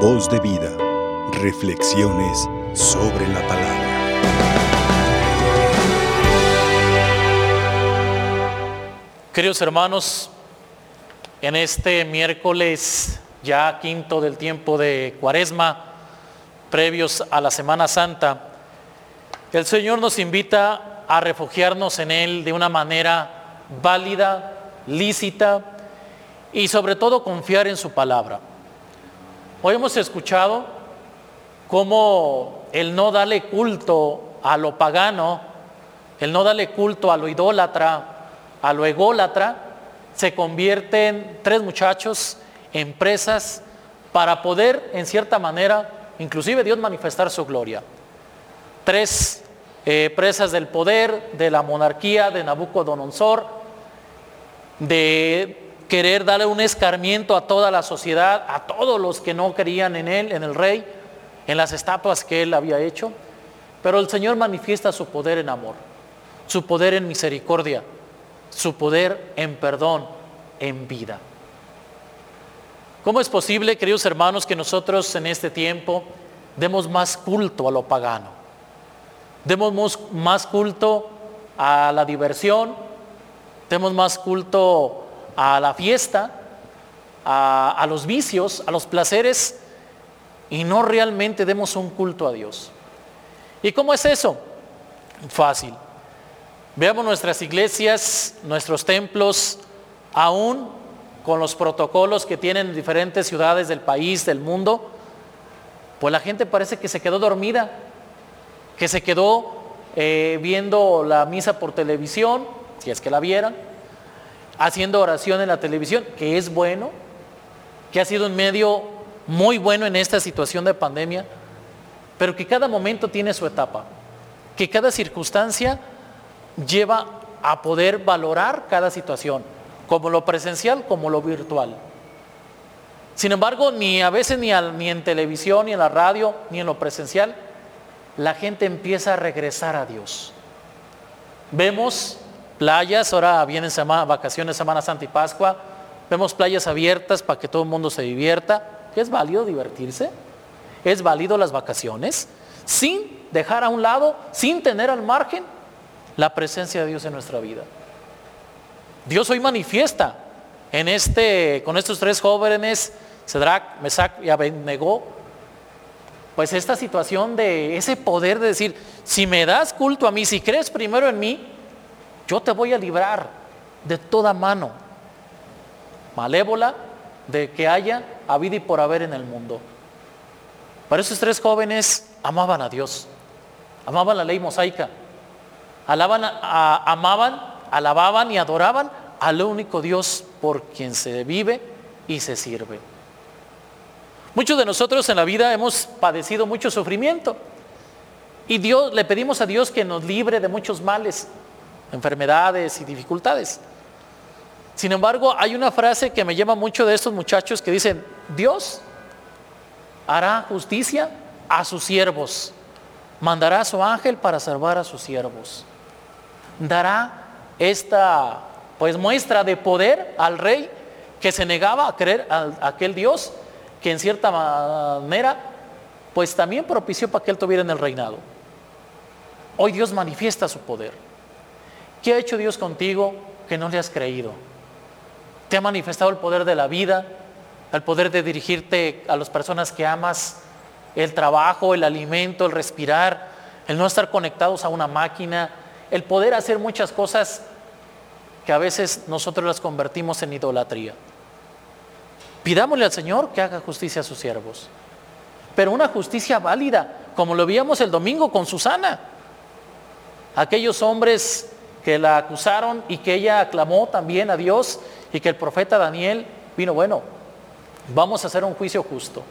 Voz de vida. Reflexiones sobre la palabra. Queridos hermanos, en este miércoles ya quinto del tiempo de Cuaresma, previos a la Semana Santa, el Señor nos invita a refugiarnos en Él de una manera válida, lícita y sobre todo confiar en su palabra. Hoy hemos escuchado cómo el no darle culto a lo pagano, el no darle culto a lo idólatra, a lo ególatra, se convierte en tres muchachos, empresas, para poder, en cierta manera, inclusive Dios manifestar su gloria. Tres eh, presas del poder, de la monarquía de Nabucodonosor, de querer darle un escarmiento a toda la sociedad, a todos los que no querían en él, en el rey, en las estatuas que él había hecho. Pero el Señor manifiesta su poder en amor, su poder en misericordia, su poder en perdón, en vida. ¿Cómo es posible, queridos hermanos, que nosotros en este tiempo demos más culto a lo pagano? Demos más culto a la diversión, demos más culto a la fiesta, a, los vicios, a los placeres, y no realmente demos un culto a Dios. ¿Y cómo es eso? Fácil. Veamos nuestras iglesias, nuestros templos, aún con los protocolos que tienen diferentes ciudades del país, del mundo, pues la gente parece que se quedó dormida, que se quedó eh, viendo la misa por televisión, si es que la vieran, haciendo oración en la televisión, que es bueno, que ha sido un medio muy bueno en esta situación de pandemia, pero que cada momento tiene su etapa, que cada circunstancia lleva a poder valorar cada situación, como lo presencial como lo virtual. Sin embargo, ni a veces ni, en televisión, ni en la radio, ni en lo presencial, la gente empieza a regresar a Dios. Vemos Playas, ahora vienen vacaciones, Semana Santa y Pascua. Vemos playas abiertas para que todo el mundo se divierta. ¿Es válido divertirse? ¿Es válido las vacaciones? Sin dejar a un lado, sin tener al margen la presencia de Dios en nuestra vida. Dios hoy manifiesta en este, con estos tres jóvenes, Cedrac, Mesac y Abednego, pues esta situación de ese poder de decir, si me das culto a mí, si crees primero en mí, yo te voy a librar de toda mano malévola de que haya habido y por haber en el mundo. Para esos tres jóvenes amaban a Dios, amaban la ley mosaica, amaban, alababan y adoraban al único Dios por quien se vive y se sirve. Muchos de nosotros en la vida hemos padecido mucho sufrimiento y Dios le pedimos a Dios que nos libre de muchos males enfermedades y dificultades. Sin embargo, hay una frase que me llama mucho de estos muchachos que dicen, Dios hará justicia a sus siervos, mandará a su ángel para salvar a sus siervos, dará esta pues muestra de poder al rey que se negaba a creer a aquel Dios que en cierta manera pues también propició para que él tuviera en el reinado. Hoy Dios manifiesta su poder. ¿Qué ha hecho Dios contigo que no le has creído? ¿Te ha manifestado el poder de la vida, el poder de dirigirte a las personas que amas, el trabajo, el alimento, el respirar, el no estar conectados a una máquina, el poder hacer muchas cosas que a veces nosotros las convertimos en idolatría? Pidámosle al Señor que haga justicia a sus siervos, pero una justicia válida, como lo vimos el domingo con Susana. Aquellos hombres que la acusaron y que ella aclamó también a Dios y que el profeta Daniel vino, bueno, vamos a hacer un juicio justo.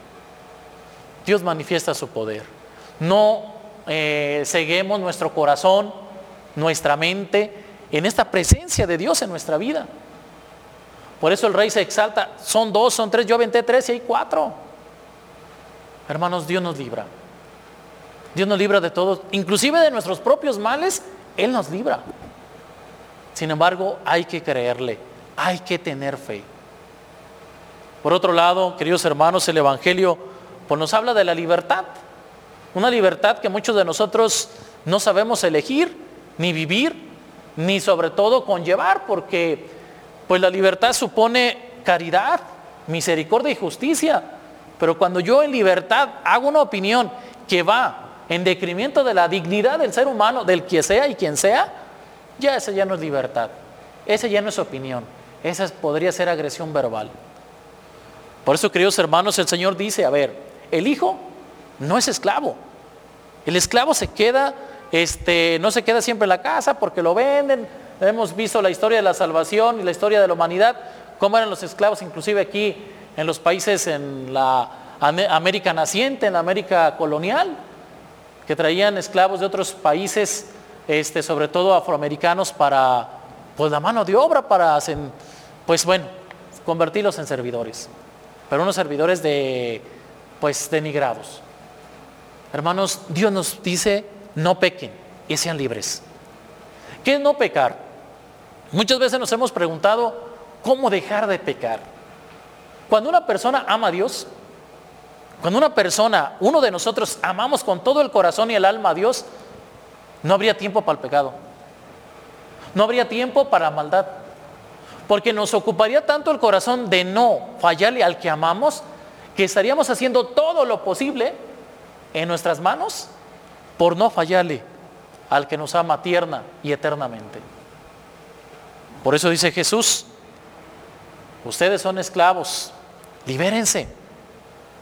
Dios manifiesta su poder. No eh, ceguemos nuestro corazón, nuestra mente en esta presencia de Dios en nuestra vida. Por eso el rey se exalta. Son dos, son tres, yo aventé tres y hay cuatro. Hermanos, Dios nos libra. Dios nos libra de todos, inclusive de nuestros propios males, Él nos libra. Sin embargo, hay que creerle, hay que tener fe. Por otro lado, queridos hermanos, el Evangelio pues nos habla de la libertad. Una libertad que muchos de nosotros no sabemos elegir, ni vivir, ni sobre todo conllevar, porque pues la libertad supone caridad, misericordia y justicia. Pero cuando yo en libertad hago una opinión que va en decremento de la dignidad del ser humano, del que sea y quien sea, ya esa ya no es libertad. Esa ya no es opinión. Esa podría ser agresión verbal. Por eso, queridos hermanos, el Señor dice, a ver, el hijo no es esclavo. El esclavo se queda, este, no se queda siempre en la casa porque lo venden. Hemos visto la historia de la salvación y la historia de la humanidad, cómo eran los esclavos, inclusive aquí en los países en la América naciente, en la América colonial, que traían esclavos de otros países, este, sobre todo afroamericanos, para pues la mano de obra, para pues bueno, convertirlos en servidores, pero unos servidores de pues denigrados. Hermanos, Dios nos dice, no pequen y sean libres. ¿Qué es no pecar? Muchas veces nos hemos preguntado, ¿cómo dejar de pecar? Cuando una persona ama a Dios, cuando una persona, uno de nosotros, amamos con todo el corazón y el alma a Dios, no habría tiempo para el pecado. No habría tiempo para la maldad. Porque nos ocuparía tanto el corazón de no fallarle al que amamos, que estaríamos haciendo todo lo posible en nuestras manos por no fallarle al que nos ama tierna y eternamente. Por eso dice Jesús, ustedes son esclavos, libérense.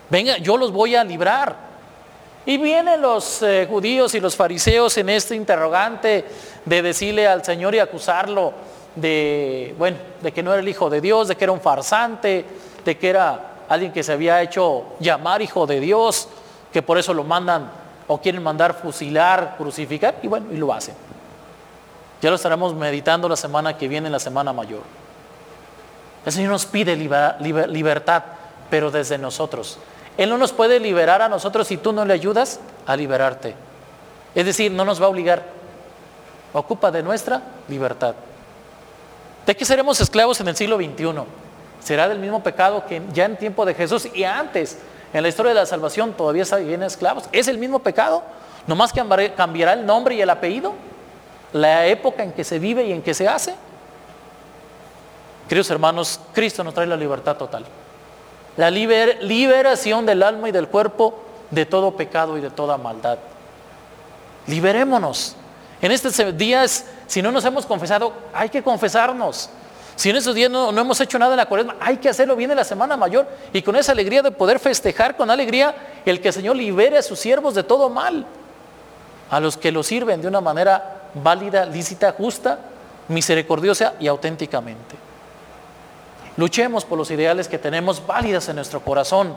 Venga, yo los voy a librar. Y vienen los eh, judíos y los fariseos en este interrogante de decirle al Señor y acusarlo de, bueno, de que no era el Hijo de Dios, de que era un farsante, de que era alguien que se había hecho llamar Hijo de Dios, que por eso lo mandan o quieren mandar fusilar, crucificar, y bueno, y lo hacen. Ya lo estaremos meditando la semana que viene, la semana mayor. El Señor nos pide libertad, pero desde nosotros. Él no nos puede liberar a nosotros si tú no le ayudas a liberarte. Es decir, no nos va a obligar. Ocupa de nuestra libertad. ¿De qué seremos esclavos en el siglo XXI? ¿Será del mismo pecado que ya en tiempo de Jesús y antes, en la historia de la salvación, todavía vienen esclavos? ¿Es el mismo pecado? ¿Nomás que cambiará el nombre y el apellido? ¿La época en que se vive y en que se hace? Queridos hermanos, Cristo nos trae la libertad total la liberación del alma y del cuerpo de todo pecado y de toda maldad. Liberémonos. En estos días, si no nos hemos confesado, hay que confesarnos. Si en estos días no, no, hemos hecho nada en la cuaresma, hay que hacerlo bien en la Semana Mayor y con esa alegría de poder festejar con alegría el que el Señor libere a sus siervos de todo mal, a los que lo sirven de una manera válida, lícita, justa, misericordiosa y auténticamente. Luchemos por los ideales que tenemos válidas en nuestro corazón,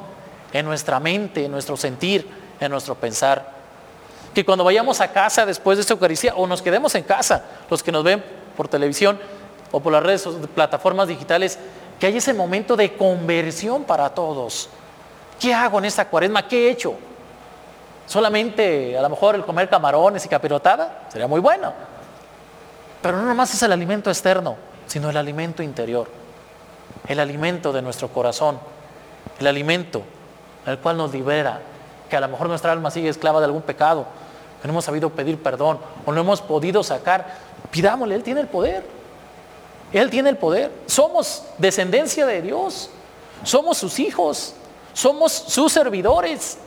en nuestra mente, en nuestro sentir, en nuestro pensar. Que cuando vayamos a casa después de esta Eucaristía o nos quedemos en casa, los que nos ven por televisión o por las redes, plataformas digitales, que haya ese momento de conversión para todos. ¿Qué hago en esta cuaresma? ¿Qué he hecho? Solamente a lo mejor el comer camarones y capirotada sería muy bueno. Pero no nomás es el alimento externo, sino el alimento interior el alimento de nuestro corazón, el alimento el cual nos libera, que a lo mejor nuestra alma sigue esclava de algún pecado, que no hemos sabido pedir perdón o no hemos podido sacar, pidámosle, Él tiene el poder. Él tiene el poder. Somos descendencia de Dios, somos sus hijos, somos sus servidores.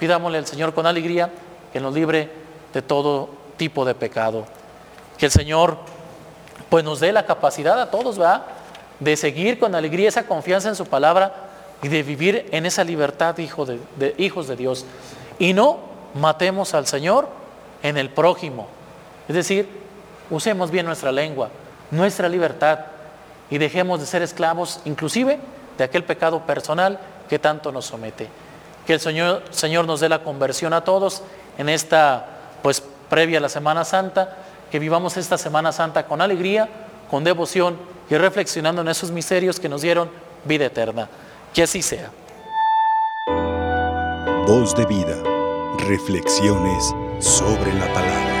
Pidámosle al Señor con alegría que nos libre de todo tipo de pecado. Que el Señor pues nos dé la capacidad a todos, ¿verdad? De seguir con alegría esa confianza en su palabra y de vivir en esa libertad de, hijos de Dios. Y no matemos al Señor en el prójimo. Es decir, usemos bien nuestra lengua, nuestra libertad y dejemos de ser esclavos inclusive de aquel pecado personal que tanto nos somete. Que el Señor, Señor nos dé la conversión a todos en esta, pues previa a la Semana Santa, que vivamos esta Semana Santa con alegría, con devoción y reflexionando en esos misterios que nos dieron vida eterna. Que así sea. Voz de vida. Reflexiones sobre la palabra.